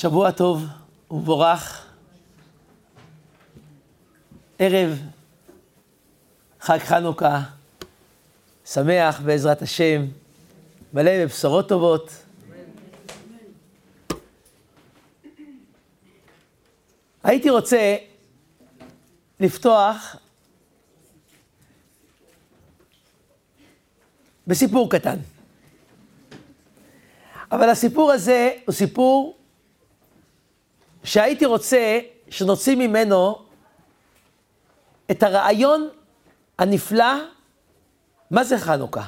שבוע טוב ומבורך. ערב חג חנוכה, שמח בעזרת השם, מלא בבשורות טובות. הייתי רוצה לפתוח בסיפור קטן. אבל הסיפור הזה הוא סיפור שהייתי רוצה שנוציא ממנו את הרעיון הנפלא, מה זה חנוכה.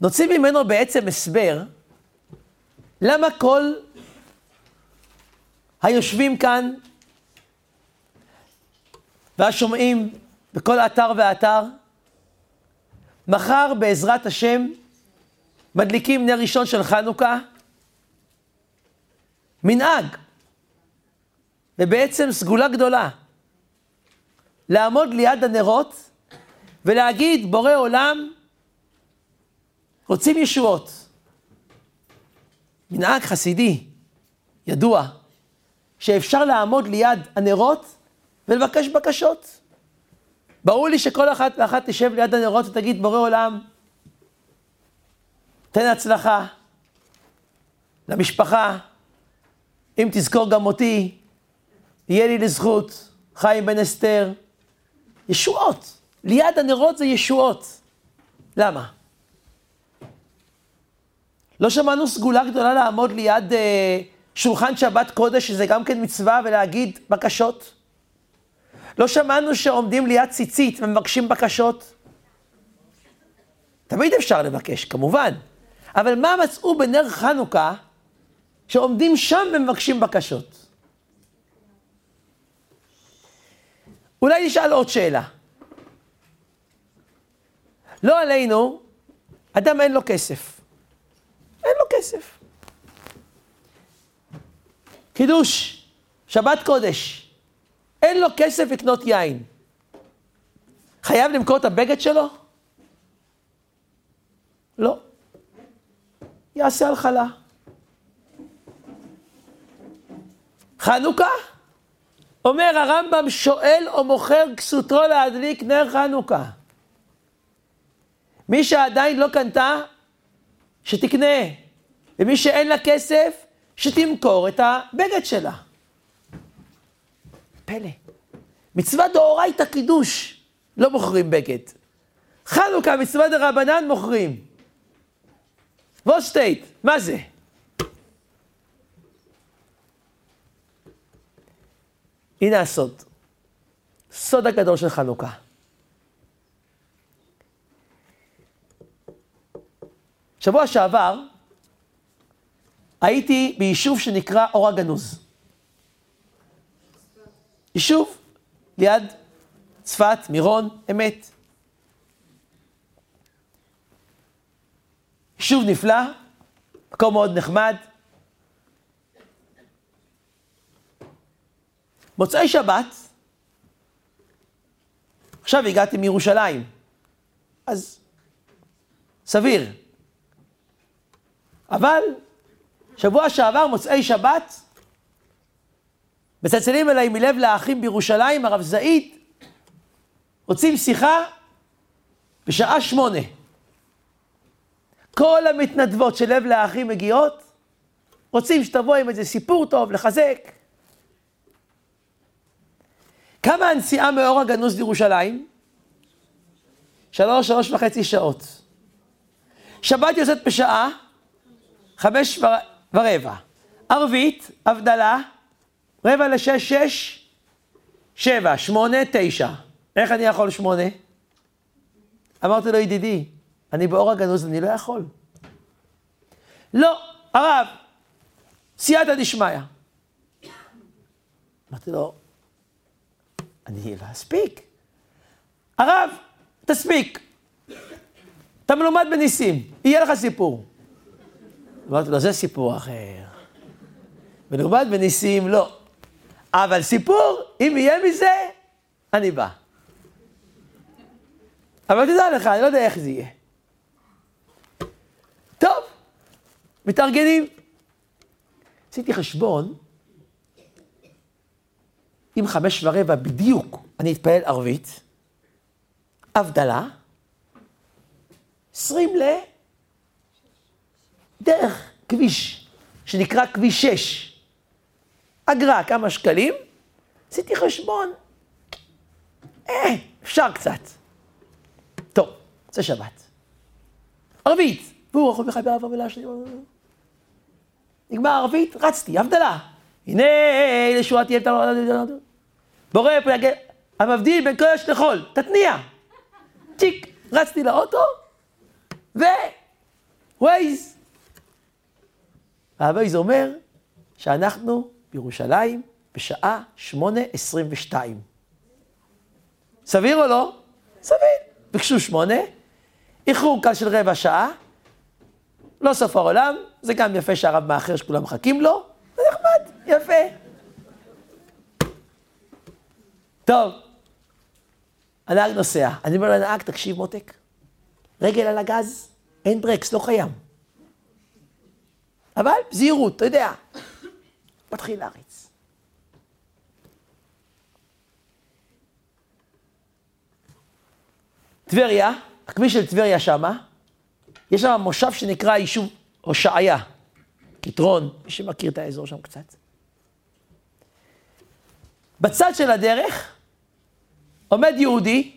נוציא ממנו בעצם הסבר למה כל היושבים כאן והשומעים בכל אתר ואתר, מחר בעזרת השם מדליקים נר ראשון של חנוכה, מנהג, ובעצם סגולה גדולה, לעמוד ליד הנרות ולהגיד, בורא עולם, רוצים ישועות. מנהג חסידי, ידוע, שאפשר לעמוד ליד הנרות ולבקש בקשות. ברור לי שכל אחת ואחת תשב ליד הנרות ותגיד, בורא עולם, תן הצלחה למשפחה, אם תזכור גם אותי, יהיה לי לזכות, חיים בן אסתר, ישועות. ליד הנרות זה ישועות. למה? לא שמענו סגולה גדולה לעמוד ליד אה, שולחן שבת קודש, שזה גם כן מצווה, ולהגיד בקשות? לא שמענו שעומדים ליד ציצית ומבקשים בקשות? תמיד אפשר לבקש, כמובן. אבל מה מצאו בנר חנוכה שעומדים שם ומבקשים בקשות? אולי נשאל עוד שאלה. לא עלינו, אדם אין לו כסף. אין לו כסף. קידוש, שבת קודש, אין לו כסף לקנות יין. חייב למכור את הבגד שלו? לא. יעשה על חנוכה? אומר הרמב"ם, שואל או מוכר כסותו להדליק נר חנוכה. מי שעדיין לא קנתה, שתקנה. ומי שאין לה כסף, שתמכור את הבגד שלה. פלא. מצווה דאורייתא קידוש, לא מוכרים בגד. חנוכה, מצווה דרבנן מוכרים. ווסטייט, מה זה? הנה הסוד. סוד הגדול של חנוכה. שבוע שעבר הייתי ביישוב שנקרא אור הגנוז. יישוב ליד צפת, מירון, אמת. יישוב נפלא, מקום מאוד נחמד. מוצאי שבת, עכשיו הגעתי מירושלים, אז סביר. אבל שבוע שעבר, מוצאי שבת, מצלצלים אליי מלב לאחים בירושלים, הרב זעיד, רוצים שיחה בשעה שמונה. כל המתנדבות של לב לאחים מגיעות, רוצים שתבוא עם איזה סיפור טוב, לחזק. כמה הנסיעה מאור הגנוז לירושלים? שלוש, שלוש וחצי שעות. שבת יוצאת בשעה חמש ורבע. ערבית, הבדלה, רבע לשש, שש, שבע, שמונה, תשע. איך אני יכול שמונה? אמרתי לו, ידידי, אני באור הגנוז, אני לא יכול. לא, הרב, סייעתא דשמיא. אמרתי לו, אני לא אספיק. הרב, תספיק. אתה מלומד בניסים, יהיה לך סיפור. אמרתי לו, זה סיפור אחר. מלומד בניסים, לא. אבל סיפור, אם יהיה מזה, אני בא. אבל תדע לך, אני לא יודע איך זה יהיה. טוב, מתארגנים. עשיתי חשבון, אם חמש ורבע בדיוק אני אתפלל ערבית, הבדלה, עשרים ל... דרך כביש, שנקרא כביש 6. אגרה, כמה שקלים, עשיתי חשבון. אה, אפשר קצת. טוב, זה שבת. ערבית. והוא רחוב אחד באהבה ולהשלים. נגמר ערבית, רצתי, הבדלה. הנה לישועת יהיה בורא פה יגל, המבדיל בין קודש לחול, תתניע. צ'יק, רצתי לאוטו, ו... ווייז. והווייז אומר שאנחנו בירושלים בשעה שמונה עשרים ושתיים. סביר או לא? סביר. ביקשו שמונה, איחור קל של רבע שעה, לא סוף העולם, זה גם יפה שהרב מאחר שכולם מחכים לו, זה נחמד, יפה. טוב, הנהג נוסע, אני אומר לנהג, תקשיב מותק, רגל על הגז, אין ברקס, לא קיים. אבל זהירות, אתה יודע, מתחיל להריץ. טבריה, הכביש של טבריה שמה, יש שם מושב שנקרא יישוב הושעיה, קטרון, מי שמכיר את האזור שם קצת. בצד של הדרך עומד יהודי,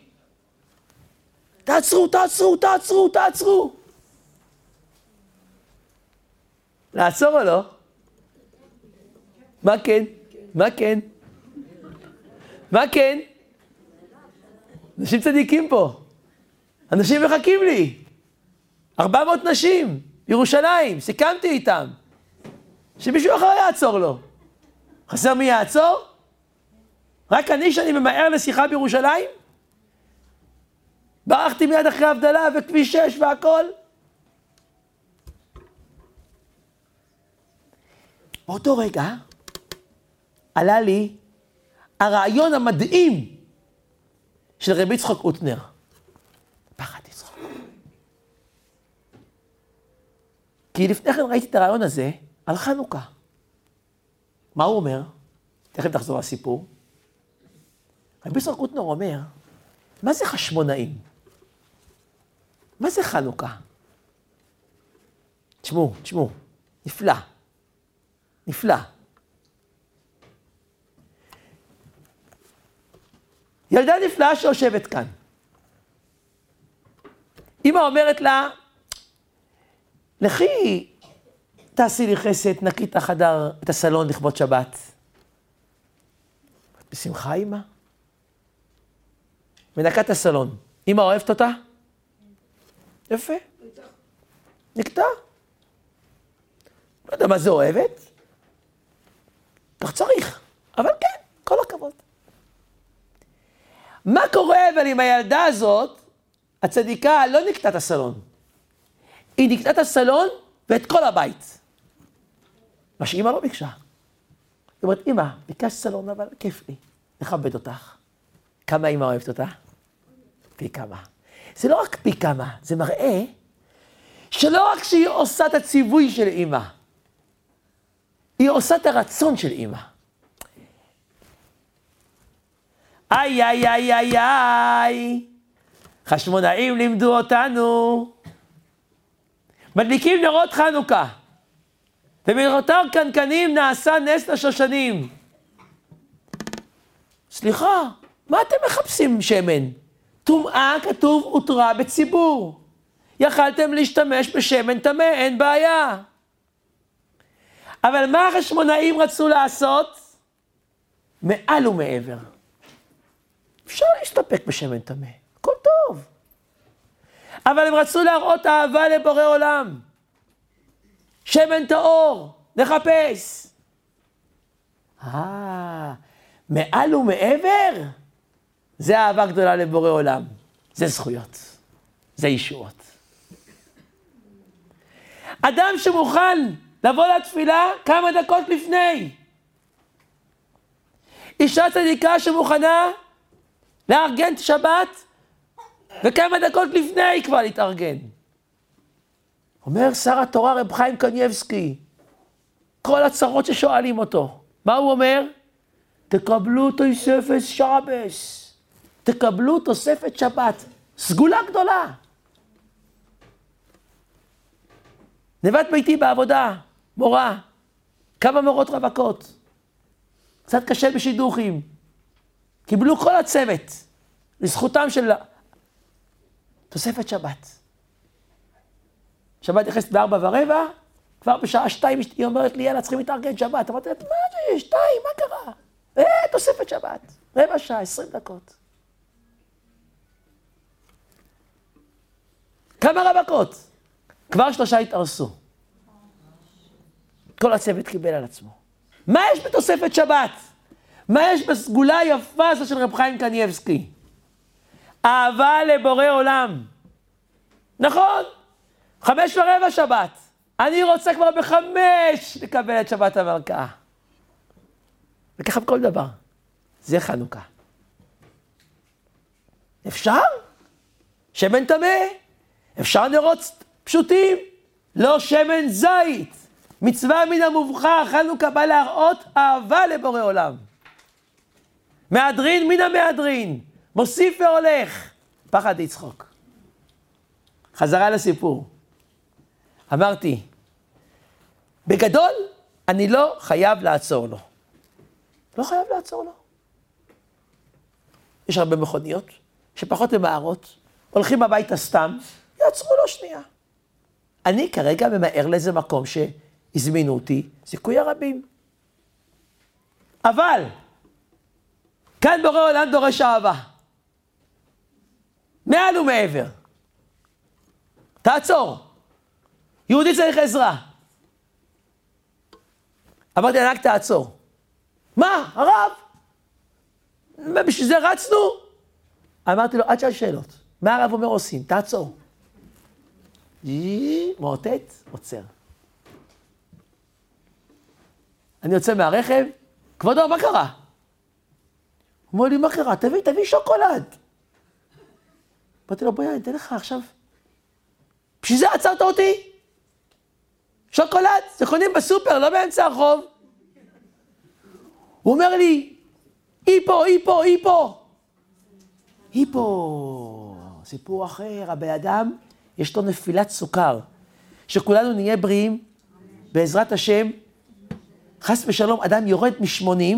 תעצרו, תעצרו, תעצרו, תעצרו. לעצור או לא? מה כן? מה כן? מה כן? אנשים צדיקים פה. אנשים מחכים לי. 400 נשים, ירושלים, סיכמתי איתם. שמישהו אחר יעצור לו. חסר מי יעצור? רק אני שאני ממהר לשיחה בירושלים? ברחתי מיד אחרי הבדלה וכביש 6 והכל? באותו רגע עלה לי הרעיון המדהים של רבי יצחק אוטנר. פחדתי לצחוק. כי לפני כן ראיתי את הרעיון הזה על חנוכה. מה הוא אומר? תכף תחזור לסיפור. רבי יצחק אוטנר אומר, מה זה חשמונאים? מה זה חנוכה? תשמעו, תשמעו, נפלא. נפלא. ילדה נפלאה שיושבת כאן. אמא אומרת לה, לכי, תעשי לי חסד, נקי את החדר, את הסלון לכבוד שבת. בשמחה, אמא. מנקה את הסלון. אמא אוהבת אותה? יפה. נקטע. לא יודע מה זה אוהבת. כך צריך, אבל כן, כל הכבוד. מה קורה אבל עם הילדה הזאת, הצדיקה לא נקטה את הסלון. היא נקטה את הסלון ואת כל הבית. מה שאימא לא ביקשה. היא אומרת, אימא, ביקשת סלון, אבל כיף לי, נכבד אותך. כמה אימא אוהבת אותה? פי כמה. זה לא רק פי כמה, זה מראה שלא רק שהיא עושה את הציווי של אימא, היא עושה את הרצון של אימא. איי, איי, איי, איי, איי, חשמונאים לימדו אותנו. מדליקים נרות חנוכה, ובנרותם קנקנים נעשה נס לשושנים. סליחה, מה אתם מחפשים שמן? טומאה, כתוב, הותרה בציבור. יכלתם להשתמש בשמן טמא, אין בעיה. אבל מה החשמונאים רצו לעשות? מעל ומעבר. אפשר להסתפק בשמן טמא, הכל טוב. אבל הם רצו להראות אהבה לבורא עולם. שמן טהור, נחפש. אה, מעל ומעבר? זה אהבה גדולה לבורא עולם. זה זכויות, זה ישועות. אדם שמוכן לבוא לתפילה כמה דקות לפני. אישה צדיקה שמוכנה לארגן שבת, וכמה דקות לפני כבר להתארגן. אומר שר התורה רב חיים קניבסקי, כל הצרות ששואלים אותו, מה הוא אומר? תקבלו תוספת שבס, תקבלו תוספת שבת, סגולה גדולה. נבט ביתי בעבודה, מורה, כמה מורות רווקות, קצת קשה בשידוכים, קיבלו כל הצוות, לזכותם של תוספת שבת. שבת נכנסת בארבע ורבע, כבר בשעה שתיים היא אומרת לי, יאללה, צריכים להתארגן שבת. אמרתי לה, מה זה, שתיים, מה קרה? אה, תוספת שבת. רבע שעה, עשרים דקות. כמה רווקות? כבר שלושה התארסו. כל הצוות קיבל על עצמו. מה יש בתוספת שבת? מה יש בסגולה היפה הזו של רב חיים קניאבסקי? אהבה לבורא עולם. נכון, חמש ורבע שבת. אני רוצה כבר בחמש לקבל את שבת המלכה. וככה בכל דבר. זה חנוכה. אפשר? שמן טמא. אפשר נרות פשוטים. לא שמן זית. מצווה מן המובחר, חנוכה בא להראות אהבה לבורא עולם. מהדרין מן המהדרין, מוסיף והולך. פחד לצחוק. חזרה לסיפור. אמרתי, בגדול, אני לא חייב לעצור לו. לא חייב לעצור לו. יש הרבה מכוניות שפחות ממהרות, הולכים הביתה סתם, יעצרו לו שנייה. אני כרגע ממהר לאיזה מקום שהזמינו אותי, סיכוי הרבים. אבל, כאן בורא עולם דורש אהבה. מעל ומעבר. תעצור. יהודי צריך עזרה. אמרתי לנהג, תעצור. מה, הרב? בשביל זה רצנו? אמרתי לו, תשאל שאלות. מה הרב אומר עושים? תעצור. מאותת, עוצר. אני יוצא מהרכב, כבודו, מה קרה? הוא אומר לי, מה קרה? תביא, תביא שוקולד. אמרתי לו, בואי, אני אתן לך עכשיו. בשביל זה עצרת אותי? שוקולד, זה קונים בסופר, לא באמצע הרחוב. הוא אומר לי, היפו, היפו, היפו. היפו, סיפור אחר, הבן אדם, יש לו נפילת סוכר. שכולנו נהיה בריאים, בעזרת השם. חס ושלום, אדם יורד מ-80,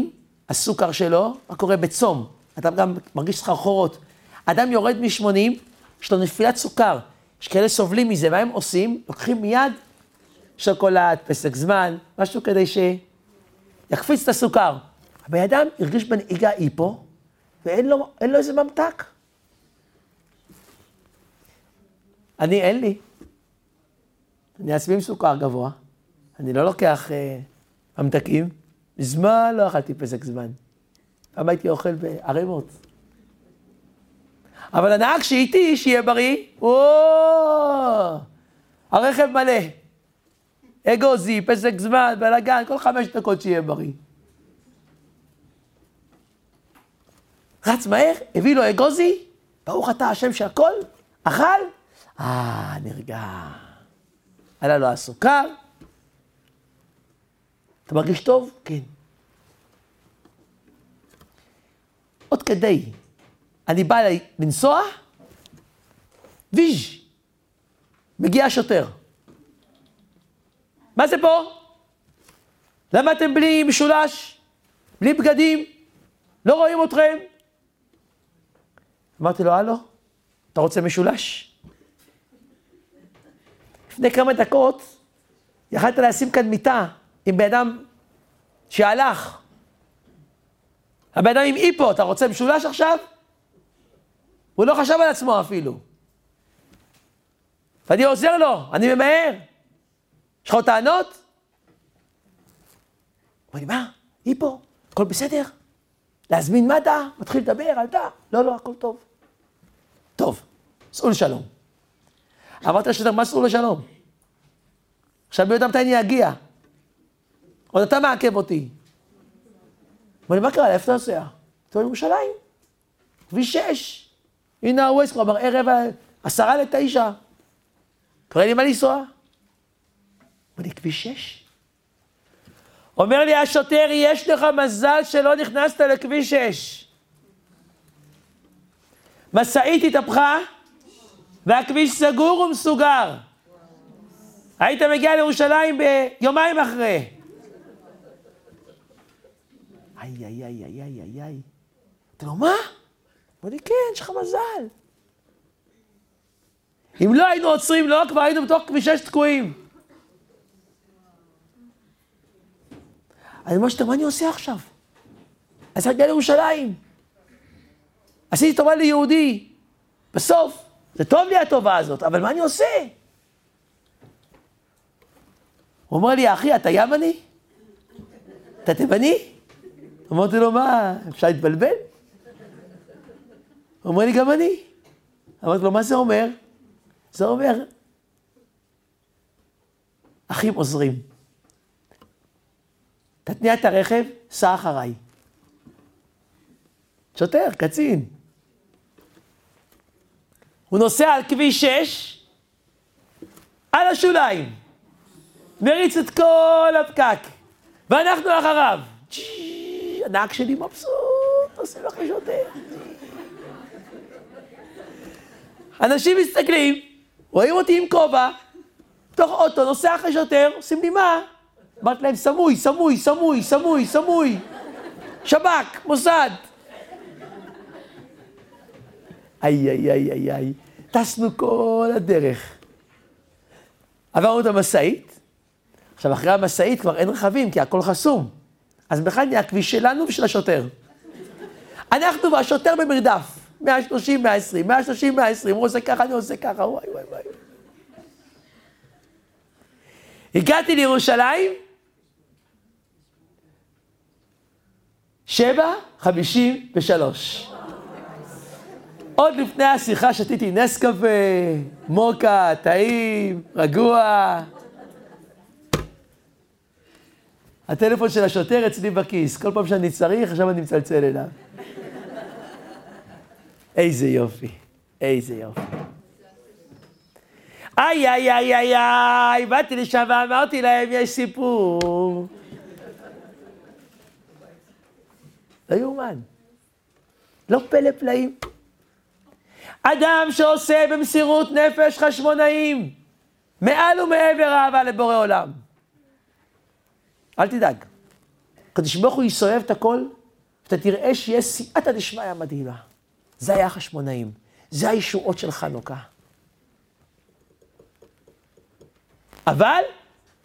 הסוכר שלו, מה קורה בצום? אתה גם מרגיש סחרחורות. אדם יורד מ-80, יש לו נפילת סוכר. יש כאלה סובלים מזה, מה הם עושים? לוקחים מיד שוקולד, פסק זמן, משהו כדי שיקפיץ את הסוכר. הבן אדם הרגיש בנהיגה היפו, ואין לו, לו איזה ממתק. אני, אין לי. אני עצמי עם סוכר גבוה, אני לא לוקח אה, ממתקים. מזמן לא אכלתי פסק זמן. פעם הייתי אוכל בערימות. אבל הנהג שאיתי, שיהיה בריא, או, הרכב מלא. אגוזי, פסק זמן, בלאגן, כל חמש דקות שיהיה בריא. רץ מהר, הביא לו אגוזי, ברוך אתה השם שהכל, אכל, אה, נרגע. עלה לו הסוכר. אתה מרגיש טוב? כן. עוד כדי, אני בא לנסוע, ויז', מגיע שוטר. מה זה פה? למה אתם בלי משולש? בלי בגדים? לא רואים אתכם? אמרתי לו, הלו, אתה רוצה משולש? לפני כמה דקות יכלת לשים כאן מיטה עם בן אדם שהלך. הבן אדם עם איפו, אתה רוצה משולש עכשיו? הוא לא חשב על עצמו אפילו. ואני עוזר לו, אני ממהר. יש לך עוד טענות? הוא אומר לי, מה? היפו, הכל בסדר? להזמין מד"א, מתחיל לדבר, עלתה. לא, לא, הכל טוב. טוב, סעו לשלום. אמרת לשוטר, מה סעו לשלום? עכשיו מי יודע מתי אני אגיע? עוד אתה מעכב אותי. אמר לי, מה קרה? איפה אתה נוסע? אתה ירושלים, כביש 6. הנה הווייס כבר מראה רבע, עשרה לתשע. קורא לי מה לנסוע? אומר לי, כביש 6? אומר לי השוטר, יש לך מזל שלא נכנסת לכביש 6. משאית התהפכה, והכביש סגור ומסוגר. היית מגיע לירושלים ביומיים אחרי. איי, איי, איי, איי, איי, איי, איי. אתה לו, מה? אמר לי, כן, יש לך מזל. אם לא היינו עוצרים, לא, כבר היינו בתוך כביש 6 תקועים. אני אומר שאתה, מה אני עושה עכשיו? אז אני לירושלים. עשיתי טובה ליהודי. בסוף, זה טוב לי הטובה הזאת, אבל מה אני עושה? הוא אומר לי, אחי, אתה ימני? אתה תימני? אמרתי לו, מה, אפשר להתבלבל? הוא אומר לי, גם אני. אמרתי לו, מה זה אומר? זה אומר, אחים עוזרים. תתניע את הרכב, סע אחריי. שוטר, קצין. הוא נוסע על כביש 6, על השוליים, מריץ את כל הפקק, ואנחנו אחריו. הנהג שלי מבסוט, עושה לך שוטר. אנשים מסתכלים, רואים אותי עם כובע, תוך אוטו, נוסע אחרי שוטר, עושים לי מה? אמרתי להם, סמוי, סמוי, סמוי, סמוי, סמוי. שב"כ, מוסד. איי, איי, איי, איי, איי. טסנו כל הדרך. עברנו את המשאית, עכשיו אחרי המשאית כבר אין רכבים, כי הכל חסום. אז בכלל נהיה הכביש שלנו ושל השוטר. אנחנו והשוטר במרדף. 130, 120, 130, 120, הוא עושה ככה, אני עושה ככה, וואי וואי וואי. הגעתי לירושלים, שבע, חמישים ושלוש. עוד לפני השיחה שתיתי נס קפה, מוקה, טעים, רגוע. הטלפון של השוטר אצלי בכיס, כל פעם שאני צריך, עכשיו אני מצלצל אליו. איזה יופי, איזה יופי. איי, איי, איי, איי, איי, באתי לשם ואמרתי להם, יש סיפור. לא יאומן. לא פלא פלאים. אדם שעושה במסירות נפש חשמונאים, מעל ומעבר אהבה לבורא עולם. אל תדאג. הקדוש ברוך הוא יסובב את הכל, ואתה תראה שיש סייעתא דשמיא מדהימה. זה היה החשמונאים, זה הישועות של חנוכה. אבל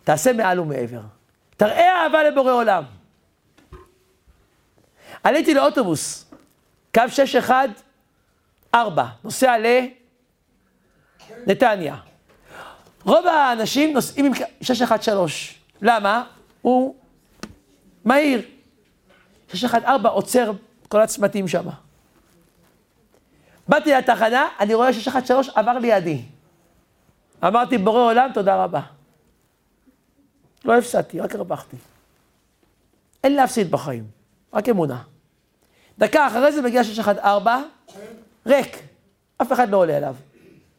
תעשה מעל ומעבר. תראה אהבה לבורא עולם. עליתי לאוטובוס, קו 614, נוסע לנתניה. רוב האנשים נוסעים עם 613. למה? הוא מהיר. 614 עוצר כל הצמתים שם. באתי לתחנה, אני רואה 613 עבר לידי. אמרתי, בורא עולם, תודה רבה. לא הפסדתי, רק הרווחתי. אין להפסיד בחיים, רק אמונה. דקה אחרי זה מגיע 614, ריק, אף אחד לא עולה אליו.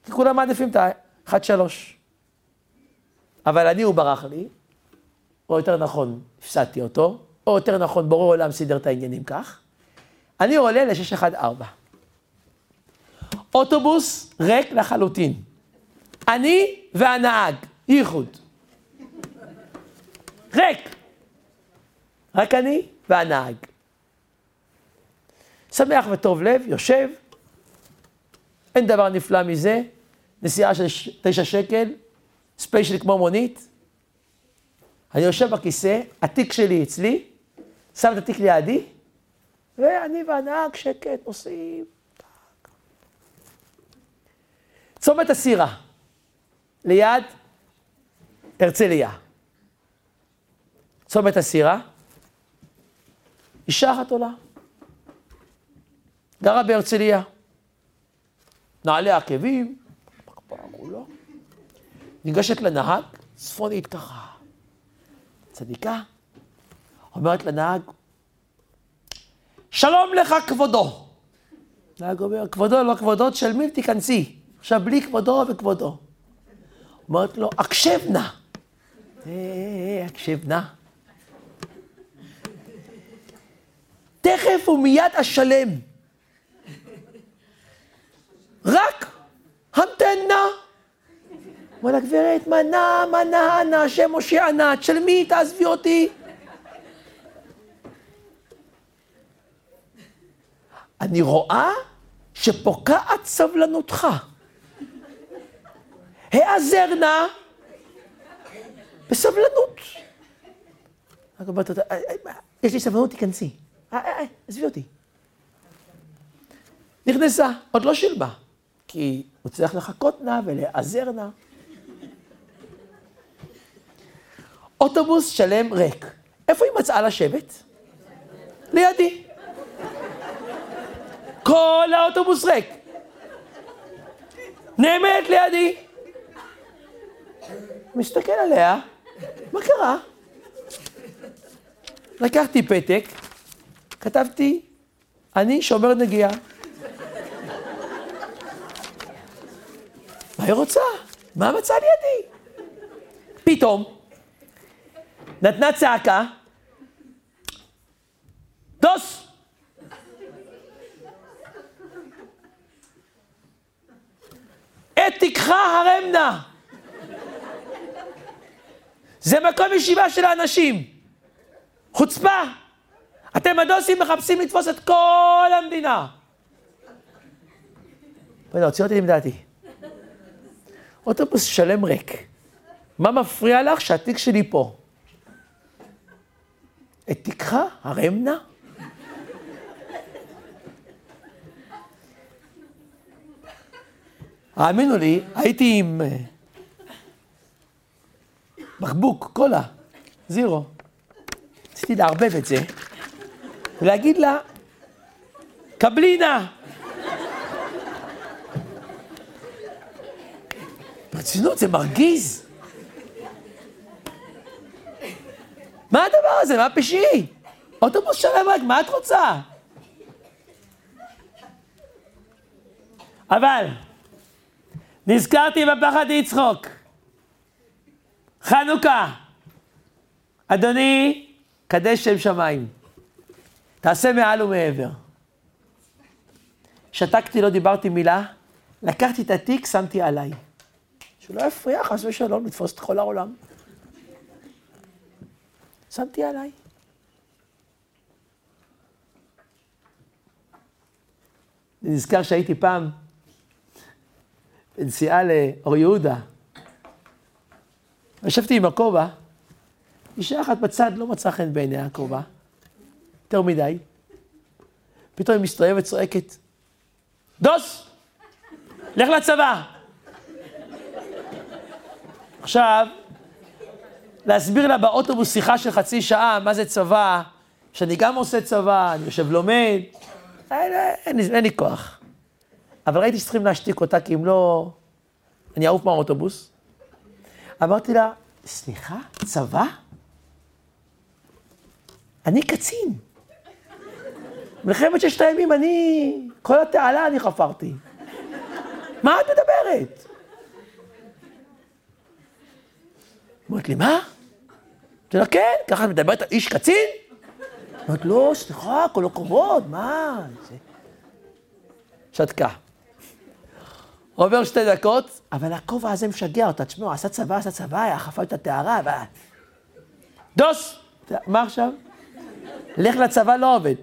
כי כולם מעדיפים את ה-1-3. אבל אני, הוא ברח לי, או יותר נכון, הפסדתי אותו, או יותר נכון, בורא עולם סידר את העניינים כך. אני עולה ל-614. אוטובוס ריק לחלוטין. אני והנהג, ייחוד. ריק. רק אני והנהג. שמח וטוב לב, יושב, אין דבר נפלא מזה, נסיעה של תשע שקל, ספיישל כמו מונית. אני יושב בכיסא, התיק שלי אצלי, שם את התיק לידי, ואני והנהג שקט נוסעים. צומת הסירה, ליד הרצליה. צומת הסירה, אישה אחת עולה. גרה בהרצליה. נעלי עקבים, ניגשת לנהג, צפונית ככה, צדיקה, אומרת לנהג, שלום לך כבודו. נהג אומר, כבודו לא כבודו, תשלמי ותיכנסי. עכשיו, בלי כבודו וכבודו. אומרת לו, הקשב נא. אה, הקשב נא. תכף ומיד אשלם. רק המתנה. אומר לה, גברת, מנה, מנה, נא, השם משה ענה, תשלמי, תעזבי אותי. אני רואה שפוקעת סבלנותך. העזר נא בסבלנות. יש לי סבלנות, תיכנסי. עזבי אותי. נכנסה, עוד לא שילמה, כי הוא צריך לחכות נא ולהיעזר נא. אוטובוס שלם ריק. איפה היא מצאה לשבת? לידי. כל האוטובוס ריק. נעמדת לידי. מסתכל עליה, מה קרה? לקחתי פתק, כתבתי, אני שומר נגיעה. מה היא רוצה? מה מצא לידי? פתאום, נתנה צעקה, דוס! את תיקחה הרמנה. זה מקום ישיבה של האנשים. חוצפה. אתם הדוסים מחפשים לתפוס את כל המדינה. בוא'נה, הוציא אותי מדעתי. אוטובוס שלם ריק. מה מפריע לך שהתיק שלי פה? את תיקך הרמנה? האמינו לי, הייתי עם אה, בקבוק, קולה, זירו. רציתי לערבב את זה ולהגיד לה, קבלי נא. ברצינות, זה מרגיז. מה הדבר הזה? מה פשעי? אוטובוס שלם רק, מה את רוצה? אבל, נזכרתי בפחד לצחוק. חנוכה. אדוני, קדש שם שמיים. תעשה מעל ומעבר. שתקתי, לא דיברתי מילה, לקחתי את התיק, שמתי עליי. שלא יפריע, חס ושלום, לתפוס את כל העולם. שמתי עליי. אני נזכר שהייתי פעם בנסיעה לאור יהודה. ישבתי עם הכובע, אישה אחת בצד לא מצאה חן בעיני הכובע, יותר מדי. פתאום היא מסתובבת וצועקת, דוס, לך לצבא. עכשיו, להסביר לה באוטובוס שיחה של חצי שעה מה זה צבא, שאני גם עושה צבא, אני יושב לומד, אין, אין, אין, אין לי כוח. אבל ראיתי שצריכים להשתיק אותה, כי אם לא, אני אעוף מהאוטובוס. אמרתי לה, סליחה, צבא? אני קצין. מלחמת ששת הימים, אני, כל התעלה אני חפרתי. מה את מדברת? אמרת לי, מה? אמרתי לה, כן, ככה את מדברת על איש קצין? אמרת, לא, סליחה, כל הכבוד, מה? שתקה. עובר שתי דקות, אבל הכובע הזה משגע אותה. תשמעו, עשה צבא, עשה צבא, היה חפר את הטהרה, ו... דוס! מה עכשיו? לך לצבא לא עובד.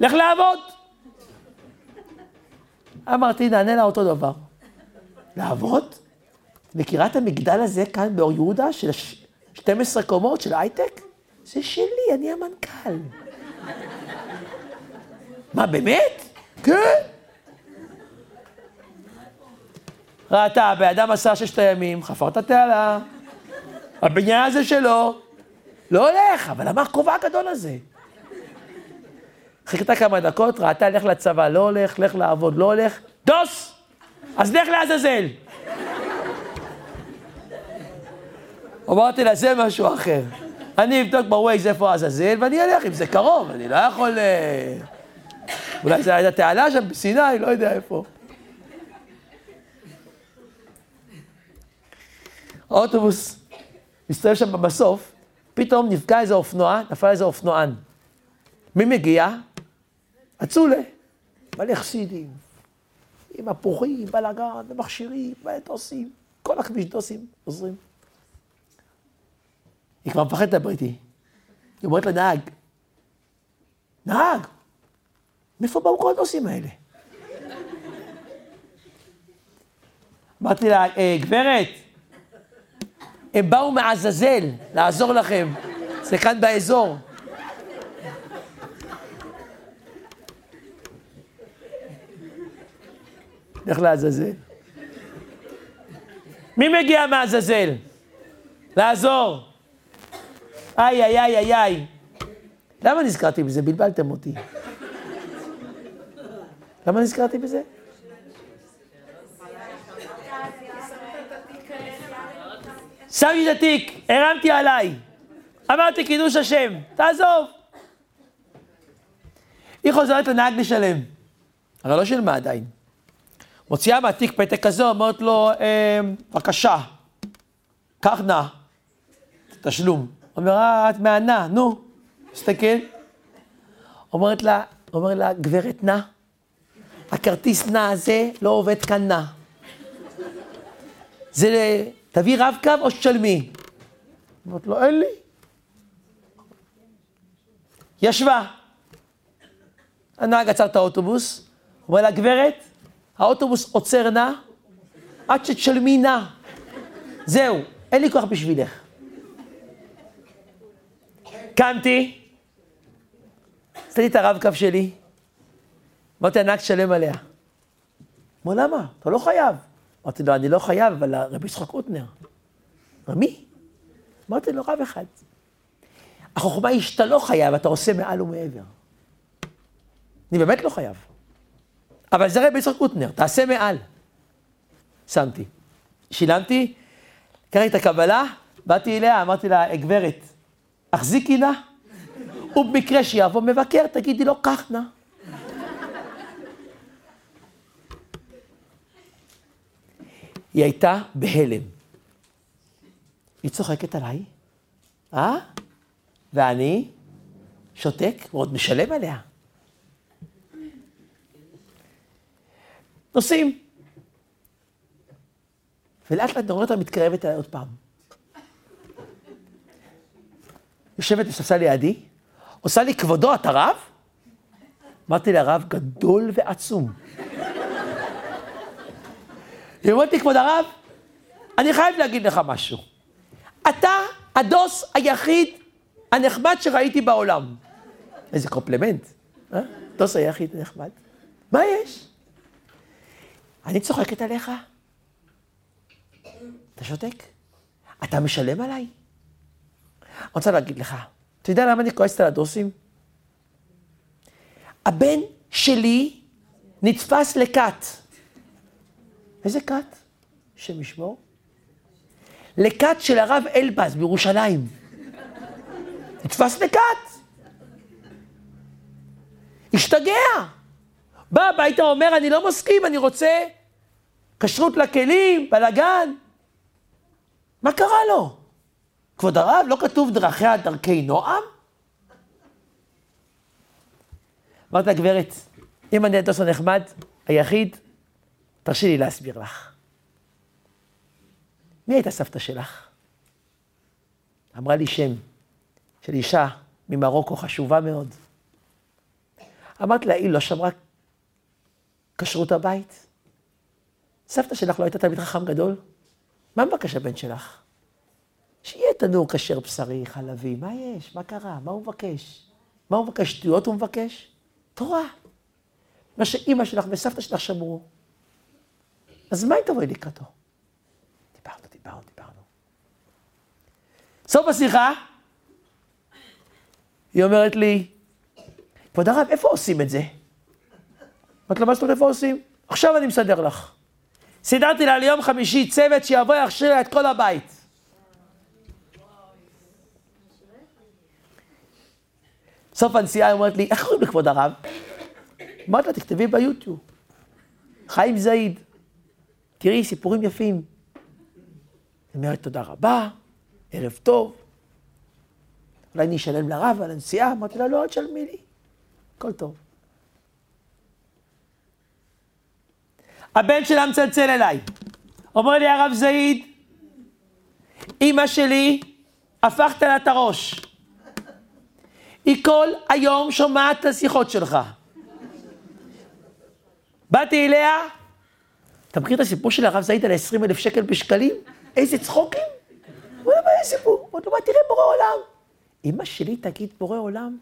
לך לעבוד! אמרתי, נענה לה אותו דבר. לעבוד? מכירה את המגדל הזה כאן באור יהודה, של 12 קומות, של הייטק? זה שלי, אני המנכ"ל. מה, באמת? כן. ראתה, הבן אדם עשה ששת הימים, חפר את התעלה, הבניין הזה שלו, לא הולך, אבל למה הכובע הגדול הזה? חיכתה כמה דקות, ראתה, לך לצבא, לא הולך, לך לעבוד, לא הולך, דוס! אז לך לעזאזל. אמרתי לה, זה משהו אחר. אני אבדוק בווייז איפה עזאזל, ואני אלך, אם זה קרוב, אני לא יכול... אה, אולי זה הייתה תעלה שם בסיני, לא יודע איפה. האוטובוס מסתובב שם בסוף, פתאום נפגע איזה אופנוע, נפל איזה אופנוען. מי מגיע? אצולה. מלא חסידים, עם הפוחים, בלאגן, ומכשירים, דוסים, כל הכביש דוסים עוזרים. היא כבר מפחדת לדבר איתי. היא אומרת לנהג, נהג, מאיפה באו כל הדוסים האלה? אמרתי לה, אה, גברת, הם באו מעזאזל לעזור לכם, זה כאן באזור. לך לעזאזל. מי מגיע מעזאזל? לעזור. איי, איי, איי, איי, איי. למה נזכרתי בזה? בלבלתם אותי. למה נזכרתי בזה? שמתי את התיק, הרמתי עליי. אמרתי קידוש השם, תעזוב. היא חוזרת לנהג לשלם. הרי לא שילמה עדיין. מוציאה מהתיק פתק כזה, אומרת לו, אה, בבקשה, קח נא, תשלום. אומר, אה, את מהנה, נו, תסתכל. אומרת לה, אומר לה, גברת נא, הכרטיס נא הזה לא עובד כאן נא. זה, תביא רב-קו או שתשלמי. אומרת לו, אין לי. ישבה. הנהג עצר את האוטובוס, אומר לה, גברת, האוטובוס עוצר נא, עד שתשלמי נא. זהו, אין לי כוח בשבילך. קמתי, עשיתי את הרב-קו שלי, אמרתי, הנהג תשלם עליה. אמר, למה? אתה לא חייב. אמרתי לו, אני לא חייב, אבל רבי יצחק אוטנר. מי? אמרתי לו, רב אחד. החוכמה היא שאתה לא חייב, אתה עושה מעל ומעבר. אני באמת לא חייב. אבל זה רבי יצחק קוטנר, תעשה מעל. שמתי. שילמתי, קראתי את הקבלה, באתי אליה, אמרתי לה, גברת, החזיקי נא, ובמקרה שיבוא מבקר, תגידי לו, קח נא. היא הייתה בהלם. היא צוחקת עליי, אה? ואני שותק ועוד משלם עליה. נוסעים. ולאט לאט רואה אותה מתקרבת אליי עוד פעם. יושבת בספסל לידי, עושה לי כבודו, אתה רב? אמרתי לה, רב גדול ועצום. היא אומרת לי, כבוד הרב, אני חייב להגיד לך משהו. אתה הדוס היחיד הנחמד שראיתי בעולם. איזה קומפלמנט, אה? דוס היחיד הנחמד. מה יש? אני צוחקת עליך? אתה שותק? אתה משלם עליי? אני רוצה להגיד לך, אתה יודע למה אני כועסת על הדוסים? הבן שלי נתפס לכת. איזה כת? השם ישמור. לכת של הרב אלבז בירושלים. נתפס לכת. השתגע. בא הביתה, אומר, אני לא מסכים, אני רוצה כשרות לכלים, בלאגן. מה קרה לו? כבוד הרב, לא כתוב דרכיה דרכי נועם? אמרת גברת, אם אני הדוס הנחמד, היחיד, תרשי לי להסביר לך. מי הייתה סבתא שלך? אמרה לי שם של אישה ממרוקו חשובה מאוד. אמרתי לה, היא לא שמרה כשרות הבית? סבתא שלך לא הייתה תלמיד חכם גדול? מה מבקש הבן שלך? שיהיה תנור כשר בשרי, חלבי, מה יש? מה קרה? מה הוא מבקש? מה הוא מבקש? שטויות הוא מבקש? תורה. מה שאימא שלך וסבתא שלך שמרו. אז מה אם תבואי לקראתו? דיברנו, דיברנו, דיברנו. סוף השיחה, היא אומרת לי, כבוד הרב, איפה עושים את זה? אמרתי לו, מה זאת אומרת איפה עושים? עכשיו אני מסדר לך. סידרתי לה ליום חמישי צוות שיבוא יכשיר לה את כל הבית. סוף הנסיעה היא אומרת לי, איך קוראים לכבוד הרב? אמרתי לה, תכתבי ביוטיוב. חיים זעיד. תראי, סיפורים יפים. היא אומרת, תודה רבה, ערב טוב. אולי אני אשלם לרב על הנסיעה? אמרתי לה, לא, אל תשלמי לי. הכל טוב. הבן שלה מצלצל אליי. אומר לי הרב זעיד, אימא שלי, הפכת לה את הראש. היא כל היום שומעת את השיחות שלך. באתי אליה, אתה מכיר את הסיפור של הרב זעיד על 20 אלף שקל בשקלים? איזה צחוקים? הוא אומר, איזה סיפור? הוא אומר, תראה בורא עולם. אמא שלי תגיד בורא עולם?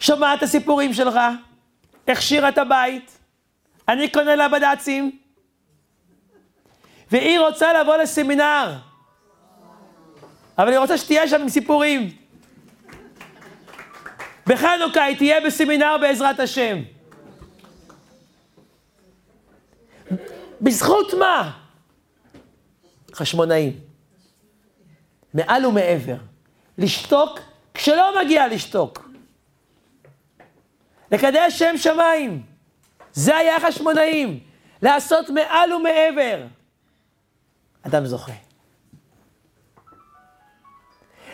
שומעת את הסיפורים שלך, הכשירה את הבית, אני קונה לה בד"צים, והיא רוצה לבוא לסמינר, אבל היא רוצה שתהיה שם עם סיפורים. בחנוכה היא תהיה בסמינר בעזרת השם. בזכות מה? חשמונאים. מעל ומעבר. לשתוק כשלא מגיע לשתוק. לקדש שם שמיים. זה היה חשמונאים. לעשות מעל ומעבר. אדם זוכה.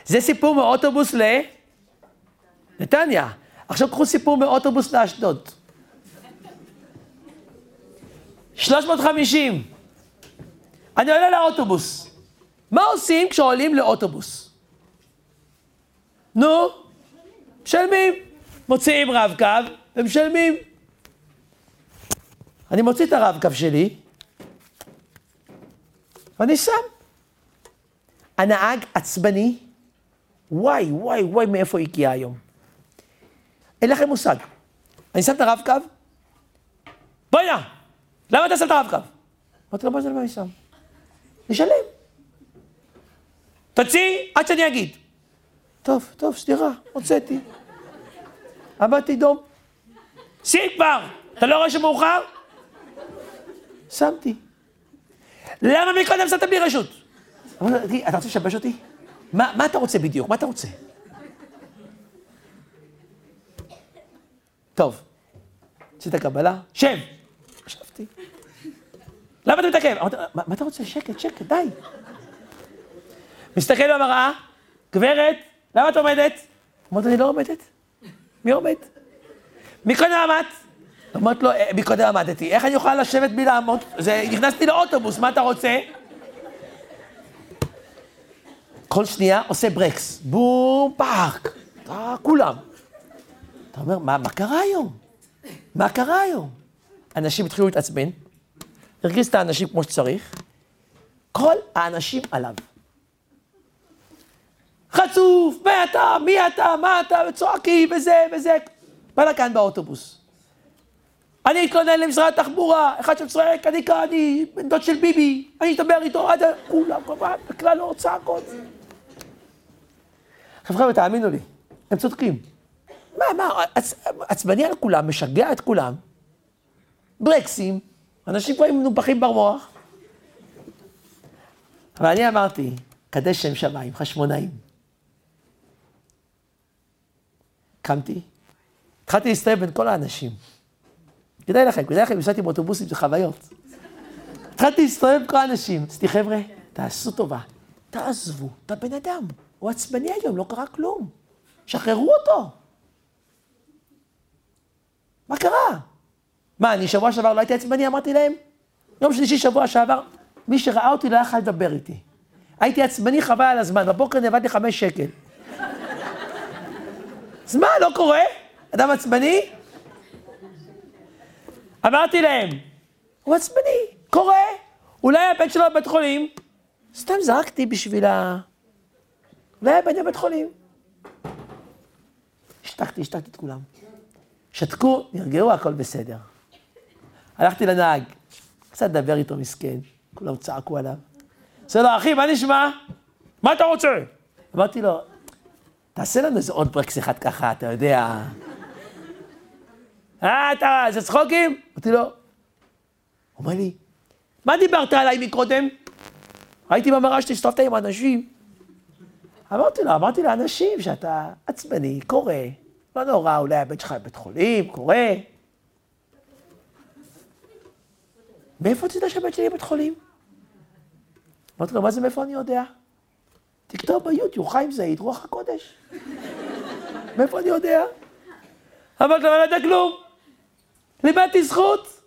זה סיפור מאוטובוס לנתניה. עכשיו קחו סיפור מאוטובוס לאשדוד. 350. אני עולה לאוטובוס. מה עושים כשעולים לאוטובוס? נו, משלמים. מוציאים רב-קו ומשלמים. אני מוציא את הרב-קו שלי, ואני שם. הנהג עצבני, וואי, וואי, וואי, מאיפה הגיע היום? אין לכם מושג. אני שם את הרב-קו, בואי נא, למה אתה שם את הרב-קו? אמרתי לו, מה זה למה אני שם? נשלם. תוציא עד שאני אגיד. טוב, טוב, סליחה, הוצאתי. עמדתי דום. שים כבר! אתה לא רואה שמאוחר? שמתי. למה מקודם שמת בלי רשות? אמרתי, אתה רוצה לשבש אותי? מה, מה אתה רוצה בדיוק? מה אתה רוצה? טוב, עשית קבלה, שב. ישבתי. למה אתה מתעכב? אמרתי, מה, אתה רוצה? שקט, שקט, די. מסתכל במראה, גברת, למה את עומדת? אמרתי, אני לא עומדת. מי עומד? מקודם עמדת? אמרת לו, מקודם עמדתי, איך אני יכולה לשבת בלי לעמוד? זה, נכנסתי לאוטובוס, מה אתה רוצה? כל שנייה עושה ברקס, בום, פאק, אה, כולם. אתה אומר, מה, מה קרה היום? מה קרה היום? אנשים התחילו להתעצבן, הרגיז את האנשים כמו שצריך, כל האנשים עליו. חצוף, מי אתה, מי אתה, מה אתה, וצועקים, וזה, וזה. בלאגן באוטובוס. אני אתלונן למשרד התחבורה, אחד שצועק, אני כאן, אני בן דוד של ביבי, אני אדבר איתו עד כולם, כמובן, בכלל לא צעקות. עכשיו חבר'ה, תאמינו לי, הם צודקים. מה, מה, עצבני על כולם, משגע את כולם. ברקסים, אנשים כבר מנופחים במוח. אבל אני אמרתי, קדש שם שמיים, חשמונאים. קמתי, התחלתי להסתובב בין כל האנשים. כדאי לכם, כדאי לכם, נסעתי באוטובוסים, זה חוויות. התחלתי להסתובב עם כל האנשים. עשיתי, חבר'ה, תעשו טובה, תעזבו את הבן אדם. הוא עצבני היום, לא קרה כלום. שחררו אותו. מה קרה? מה, אני שבוע שעבר לא הייתי עצבני, אמרתי להם? יום שלישי, שבוע שעבר, מי שראה אותי לא יכול לדבר איתי. הייתי עצבני חבל על הזמן, בבוקר נאבדתי חמש שקל. אז מה, לא קורה? אדם עצבני? אמרתי להם, הוא עצבני, קורה. אולי הבן שלו בבית חולים, סתם זרקתי בשביל ה... אולי הבן בבית חולים. השתקתי, השתקתי את כולם. שתקו, נרגעו, הכל בסדר. הלכתי לנהג, קצת לדבר איתו מסכן, כולם צעקו עליו. עושה לו, אחי, מה נשמע? מה אתה רוצה? אמרתי לו, תעשה לנו איזה עוד ברקס אחד ככה, אתה יודע. אה, אתה, זה צחוקים? אמרתי לו, הוא אומר לי, מה דיברת עליי מקודם? הייתי במראה שתסתובבת עם אנשים. אמרתי לו, אמרתי לאנשים שאתה עצבני, קורה, לא נורא, אולי הבן שלך בבית חולים, קורה. מאיפה אתה יודע שהבן שלי בבית חולים? אמרתי לו, מה זה מאיפה אני יודע? תכתוב ביוטיוב, חיים זעיד, רוח הקודש. מאיפה אני יודע? אמרתי לו, לא יודע כלום. לימדתי זכות.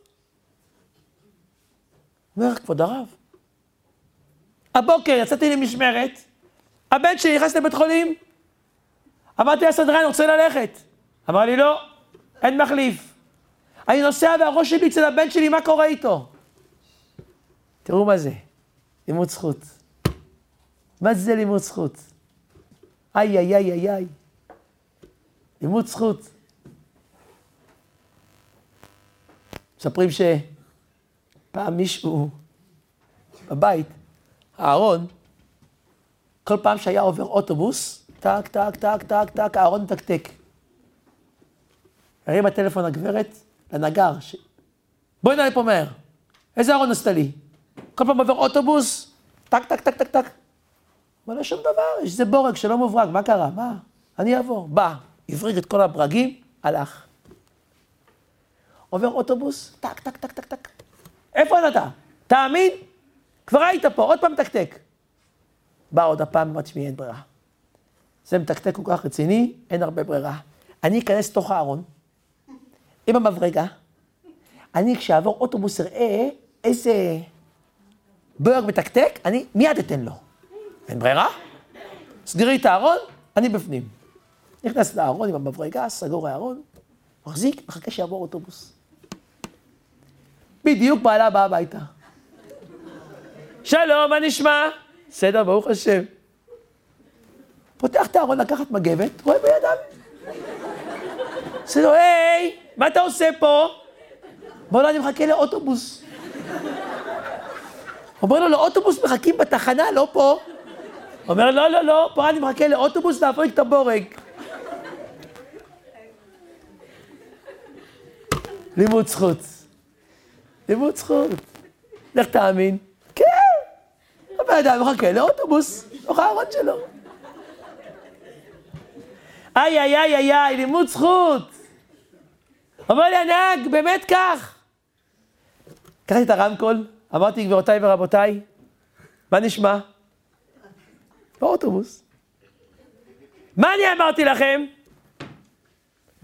אומר, כבוד הרב, הבוקר יצאתי למשמרת, הבן שלי נכנס לבית חולים. אמרתי לסדרן, אני רוצה ללכת. אמר לי, לא, אין מחליף. אני נוסע והראש שלי אצל הבן שלי, מה קורה איתו? תראו מה זה, לימוד זכות. מה זה לימוד זכות? איי, איי, איי, איי, איי. לימוד זכות. מספרים שפעם מישהו בבית, אהרון, כל פעם שהיה עובר אוטובוס, טק, טק, טק, טק, טק, אהרון מתקתק. הרים בטלפון הגברת לנגר, ש... בואי נעלה פה מהר. איזה ארון עשית לי? כל פעם עובר אוטובוס, טק, טק, טק, טק, טק. אמר לו, שום דבר, יש איזה בורג שלא מוברג, מה קרה? מה? אני אעבור. בא, הבריג את כל הברגים, הלך. עובר אוטובוס, טק, טק, טק, טק, טק. איפה אתה? תאמין? כבר היית פה, עוד פעם מתקתק. בא עוד הפעם, אמרתי, שמי, אין ברירה. זה מתקתק כל כך רציני, אין הרבה ברירה. אני אכנס לתוך הארון, עם המברגה, אני כשאעבור אוטובוס אראה איזה בורג מתקתק, אני מיד אתן לו. אין ברירה? סגרי את הארון, אני בפנים. נכנס לארון עם המברגה, סגור הארון, מחזיק, מחכה שיעבור אוטובוס. בדיוק בעלה באה הביתה. שלום, מה נשמע? בסדר, ברוך השם. פותח את הארון לקחת מגבת, רואה בידיו. עושה לו, היי, מה אתה עושה פה? אומר לו, אני מחכה לאוטובוס. אומר לו, לאוטובוס מחכים בתחנה, לא פה. אומר, לא, לא, לא, פה אני מחכה לאוטובוס להפריק את הבורג. לימוד זכות. לימוד זכות. לך תאמין. כן. הבן אדם מחכה לאוטובוס, בתוך הארון שלו. איי, איי, איי, איי, איי, לימוד זכות. אומר לי הנהג, באמת כך. לקחתי את הרמקול, אמרתי, גבירותיי ורבותיי, מה נשמע? באוטובוס. מה אני אמרתי לכם?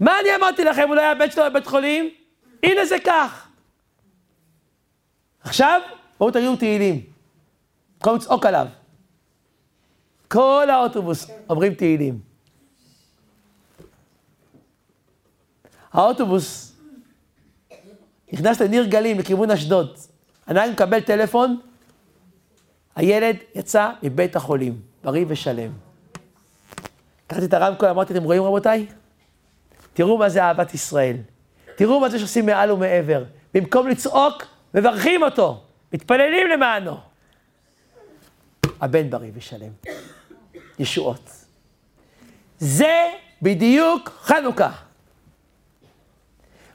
מה אני אמרתי לכם? אולי הבן שלו בבית חולים? הנה זה כך. עכשיו, בואו תגידו תהילים. במקום לצעוק עליו. כל האוטובוס אומרים תהילים. האוטובוס נכנס לניר גלים לכיוון אשדוד. הנהג מקבל טלפון, הילד יצא מבית החולים, בריא ושלם. לקחתי את הרמקול, אמרתי, אתם רואים רבותיי? תראו מה זה אהבת ישראל. תראו מה זה שעושים מעל ומעבר. במקום לצעוק, מברכים אותו, מתפללים למענו. הבן בריא ושלם. ישועות. זה בדיוק חנוכה.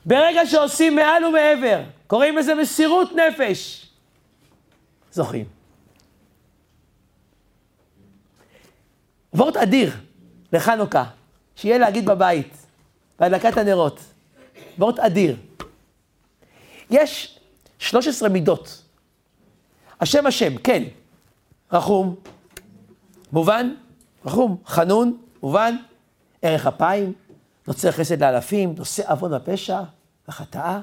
ברגע שעושים מעל ומעבר, קוראים לזה מסירות נפש, זוכים. וורט אדיר לחנוכה, שיהיה להגיד בבית, בהדלקת הנרות. וורט אדיר. יש 13 מידות. השם השם, כן. רחום, מובן? רחום, חנון, מובן? ערך אפיים, נוצר חסד לאלפים, נושא עוון הפשע, וחטאה,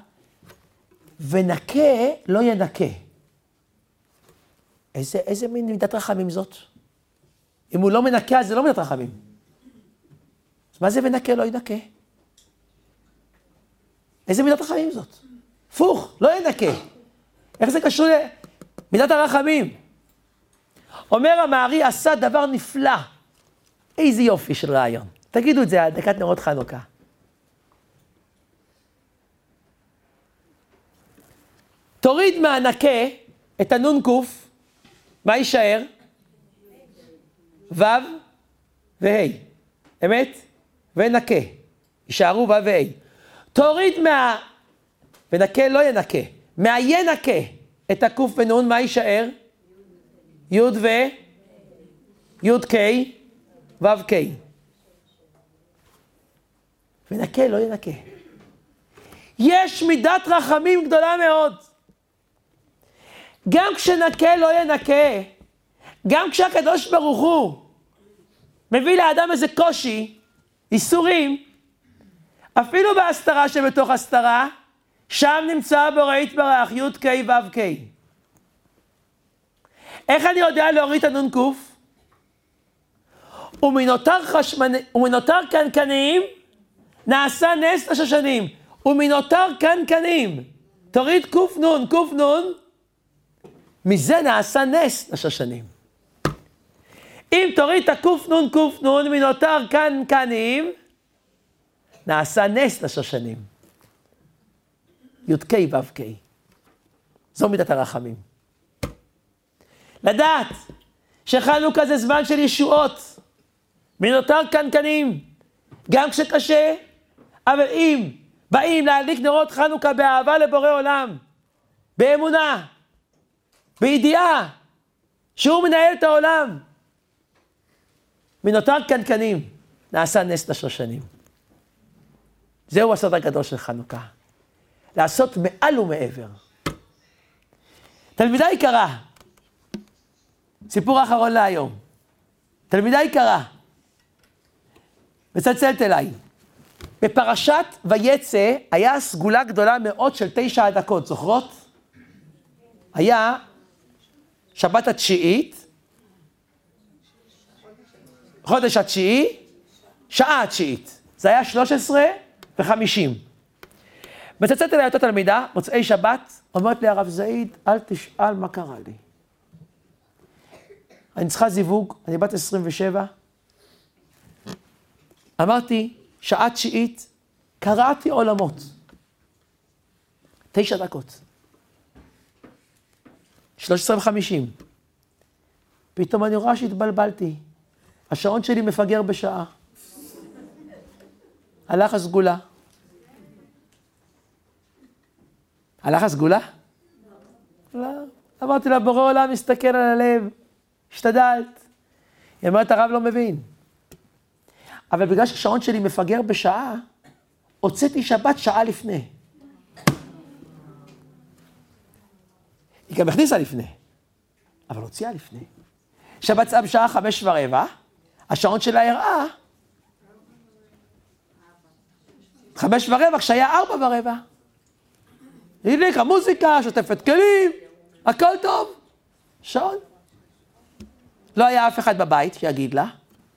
ונקה לא ינקה. איזה, איזה מין מידת רחמים זאת? אם הוא לא מנקה, אז זה לא מידת רחמים. אז מה זה ונקה לא ינקה? איזה מידת רחמים זאת? הפוך, לא ינקה. איך זה קשור למידת הרחמים? אומר המערי, עשה דבר נפלא. איזה יופי של רעיון. תגידו את זה על דקת נרות חנוכה. תוריד מהנקה את הנ"ק, מה יישאר? ו' וה', אמת? ונקה. יישארו ו' וה'. תוריד מה... ונקה לא ינקה. מהינקה את הק' ונ', מה יישאר? י' ו... י' ק', ו' ק'. ונקה לא ינקה. יש מידת רחמים גדולה מאוד. גם כשנקה לא ינקה, גם כשהקדוש ברוך הוא מביא לאדם איזה קושי, איסורים, אפילו בהסתרה שבתוך הסתרה, שם נמצא בורא יתברך, י"ק ו"ק. איך אני יודע להוריד את הנ"ק? ומנותר, חשמנ... ומנותר קנקניים נעשה נס השושנים. ומנותר קנקנים. תוריד קנ, קנ, מזה נעשה נס לשושנים. אם תוריד את הקנ, קנ, מנותר קנקנים, נעשה נס לשושנים. י"ק ו"ק. זו מידת הרחמים. לדעת שחנוכה זה זמן של ישועות, מנותר קנקנים, גם כשקשה, אבל אם באים להדליק נרות חנוכה באהבה לבורא עולם, באמונה, בידיעה שהוא מנהל את העולם, מנותר קנקנים, נעשה נס לשושנים. זהו הסוד הגדול של חנוכה. לעשות מעל ומעבר. תלמידה יקרה, סיפור אחרון להיום. תלמידה יקרה, מצלצלת אליי. בפרשת ויצא היה סגולה גדולה מאוד של תשע הדקות, זוכרות? היה שבת התשיעית, חודש התשיעי, שעה התשיעית. זה היה 13 ו-50. מצלצלת אליי אותה תלמידה, מוצאי שבת, אומרת לי הרב זעיד, אל תשאל מה קרה לי. אני צריכה זיווג, אני בת 27. אמרתי, שעה תשיעית, קראתי עולמות. תשע דקות. וחמישים. פתאום אני רואה שהתבלבלתי. השעון שלי מפגר בשעה. הלך הסגולה. הלך הסגולה? לא. אמרתי לה, בורא עולם מסתכל על הלב, השתדלת. היא אומרת, הרב לא מבין. אבל בגלל שהשעון שלי מפגר בשעה, הוצאתי שבת שעה לפני. היא גם הכניסה לפני, אבל הוציאה לפני. שבת צעה בשעה חמש ורבע, השעון שלה הראה חמש ורבע כשהיה ארבע ורבע. היא הדליקה מוזיקה, שוטפת כלים, הכל טוב. שעון. לא היה אף אחד בבית שיגיד לה,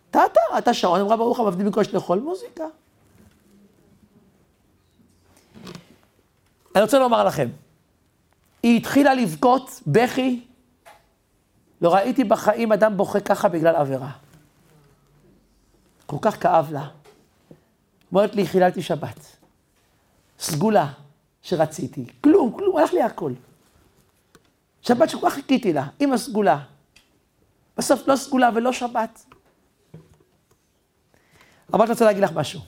אתה, אתה שעון, אמרה ברוך המבדיל בקושי לאכול מוזיקה. אני רוצה לומר לכם, היא התחילה לבכות בכי, לא ראיתי בחיים אדם בוכה ככה בגלל עבירה. כל כך כאב לה. אומרת לי, חיללתי שבת. סגולה שרציתי. כלום, כלום, הלך לי הכל. שבת שכל כך חיכיתי לה, עם הסגולה. בסוף לא סגולה ולא שבת. אבל אני רוצה להגיד לך משהו.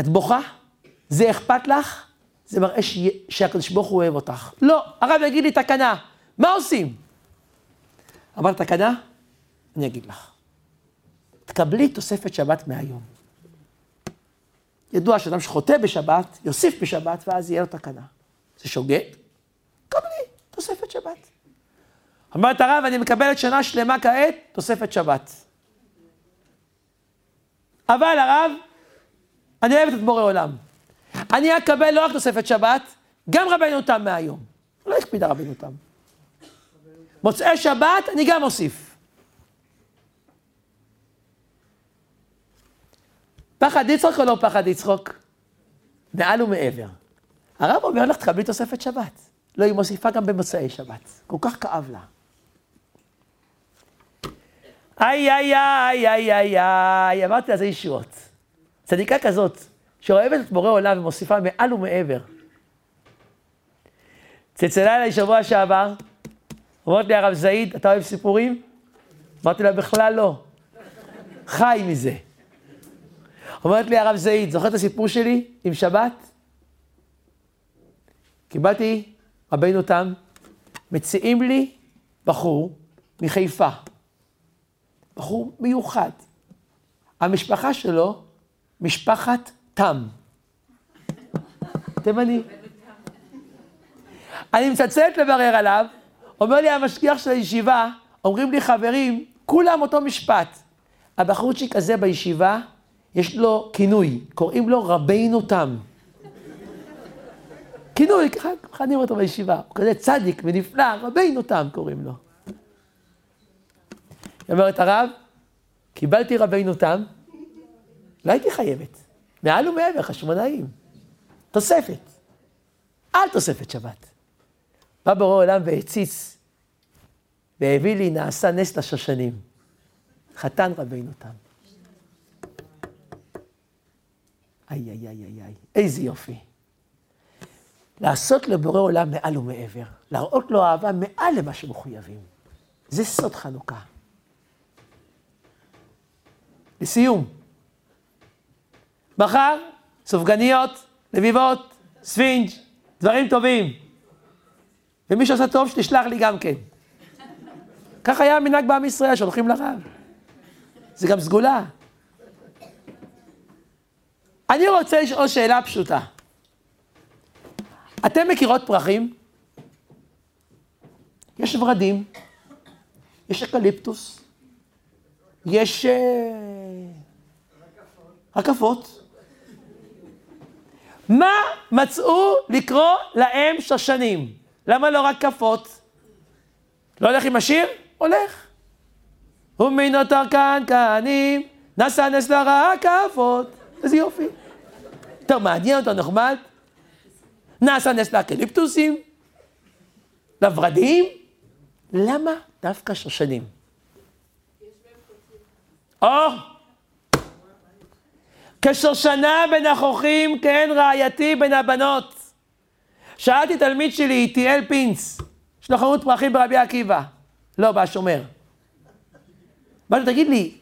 את בוכה? זה אכפת לך? זה מראה ש... שהקדוש ברוך הוא אוהב אותך. לא, הרב יגיד לי תקנה, מה עושים? אמרת תקנה? אני אגיד לך. תקבלי תוספת שבת מהיום. ידוע שאדם שחוטא בשבת, יוסיף בשבת, ואז יהיה לו תקנה. זה שוגג? קבלי תוספת שבת. אמרת הרב, אני מקבלת שנה שלמה כעת, תוספת שבת. אבל הרב, אני אוהבת את בורא עולם. אני אקבל לא רק תוספת שבת, גם רבנו תם מהיום. לא הקפידה רבנו תם. מוצאי שבת, אני גם אוסיף. פחד לצחוק או לא פחד לצחוק? מעל ומעבר. הרב אומר לך, תקבלי תוספת שבת. לא, היא מוסיפה גם במוצאי שבת. כל כך כאב לה. איי, איי, איי, איי, איי, איי, אמרתי לה, זה ישועות. צדיקה כזאת, שאוהבת את בורא עולם ומוסיפה מעל ומעבר. צלצלה אליי שבוע שעבר, אומרת לי, הרב זעיד, אתה אוהב סיפורים? אמרתי לה, בכלל לא. חי מזה. אומרת לי הרב זעיד, זוכר את הסיפור שלי עם שבת? קיבלתי רבינו תם, מציעים לי בחור מחיפה. בחור מיוחד. המשפחה שלו, משפחת תם. תימני. אני מצלצלת לברר עליו, אומר לי המשגיח של הישיבה, אומרים לי חברים, כולם אותו משפט. הבחורצ'יק הזה בישיבה, יש לו כינוי, קוראים לו רבינו תם. כינוי, ככה מכנים אותו בישיבה, הוא כזה צדיק ונפלא, רבינו תם קוראים לו. היא אומרת, הרב, קיבלתי רבינו תם, לא הייתי חייבת. מעל ומעבר, חשמונאים. תוספת. על תוספת שבת. בא בורא עולם והציץ, והביא לי, נעשה נס לשושנים. חתן רבינו תם. איי, איי, איי, איי, איי, איזה יופי. לעשות לבורא עולם מעל ומעבר, להראות לו אהבה מעל למה שמחויבים. זה סוד חנוכה. לסיום, מחר, סופגניות, לביבות, ספינג', דברים טובים. ומי שעושה טוב, שתשלח לי גם כן. כך היה המנהג בעם ישראל, שהולכים לרב. זה גם סגולה. אני רוצה לשאול שאלה פשוטה. אתם מכירות פרחים? יש ורדים, יש אקליפטוס, יש uh, רקפות. מה מצאו לקרוא להם שושנים? למה לא רקפות? לא הולך עם השיר? הולך. ומנותר כאן כהנים, נשא נס לרקפות. איזה יופי. טוב, מעניין אותו, נחמד? נעשה נס לאקליפטוסים, לוורדים, למה דווקא שושנים? או, כשושנה בין החוכים, כן רעייתי בין הבנות. שאלתי תלמיד שלי, איטיאל פינס, יש לו חנות פרחים ברבי עקיבא, לא, בשומר. אמרתי לו, תגיד לי,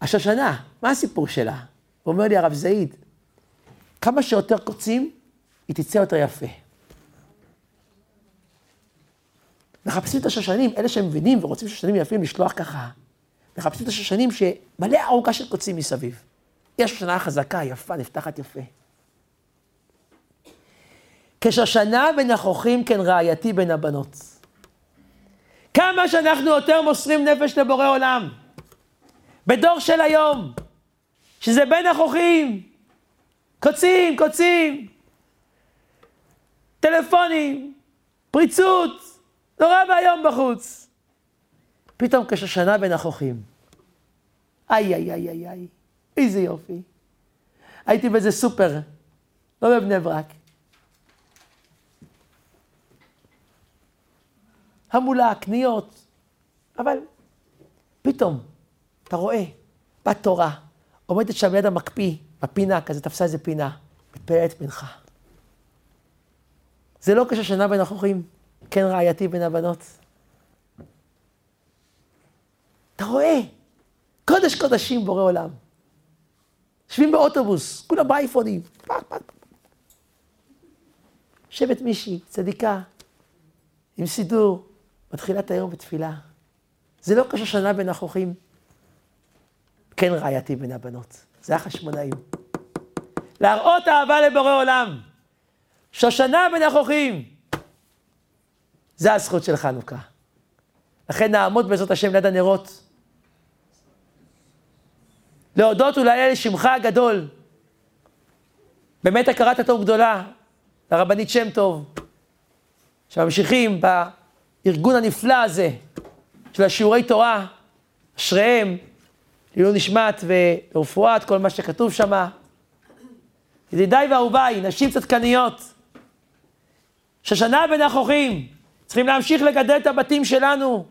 השושנה, מה הסיפור שלה? הוא אומר לי, הרב זעיד, כמה שיותר קוצים, היא תצא יותר יפה. מחפשים את השושנים, אלה שהם מבינים ורוצים שושנים יפים לשלוח ככה. מחפשים את השושנים שמלא ארוכה של קוצים מסביב. יש שושנה חזקה, יפה, נפתחת יפה. כשושנה בין החוכים כן רעייתי בין הבנות. כמה שאנחנו יותר מוסרים נפש לבורא עולם, בדור של היום, שזה בין החוכים, קוצים, קוצים, טלפונים, פריצות, נורא ואיום בחוץ. פתאום כשושנה בין החוכים. איי, איי, איי, איי, איי, איזה יופי. הייתי באיזה סופר, לא בבני ברק. המולה, קניות, אבל פתאום, אתה רואה, בת תורה, עומדת שם ליד המקפיא, בפינה, כזה תפסה איזה פינה, מתפללת מנחה. זה לא כששנה בין החוכים, כן רעייתי בין הבנות. אתה רואה, קודש קודשים בורא עולם. יושבים באוטובוס, כולם באייפונים. יושבת מישהי, צדיקה, עם סידור, מתחילה את היום בתפילה. זה לא כששנה בין החוכים, כן רעייתי בין הבנות. זה החשמונאים. להראות אהבה לבורא עולם. שושנה בין החוכים. זה הזכות של חנוכה. לכן נעמוד בעזרת השם ליד הנרות. להודות ולהלל לשמך הגדול. באמת הכרת הטוב גדולה לרבנית שם טוב, שממשיכים בארגון הנפלא הזה של השיעורי תורה, אשריהם, לעילוי נשמת ורפואת, כל מה שכתוב שם. ידידיי ואהוביי, נשים צדקניות, ששנה בין החוכים, צריכים להמשיך לגדל את הבתים שלנו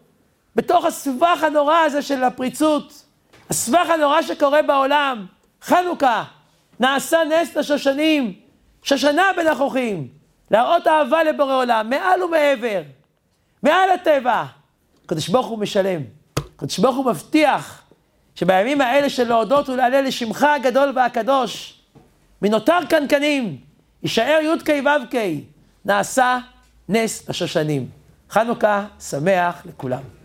בתוך הסבך הנורא הזה של הפריצות, הסבך הנורא שקורה בעולם. חנוכה, נעשה נס לשושנים, שושנה בין החוכים, להראות אהבה לבורא עולם, מעל ומעבר, מעל הטבע. הקדוש ברוך הוא משלם, הקדוש ברוך הוא מבטיח שבימים האלה של להודות ולהלל לשמך הגדול והקדוש, מנותר קנקנים, יישאר י"ק ו"ק, נעשה נס לשושנים. חנוכה שמח לכולם.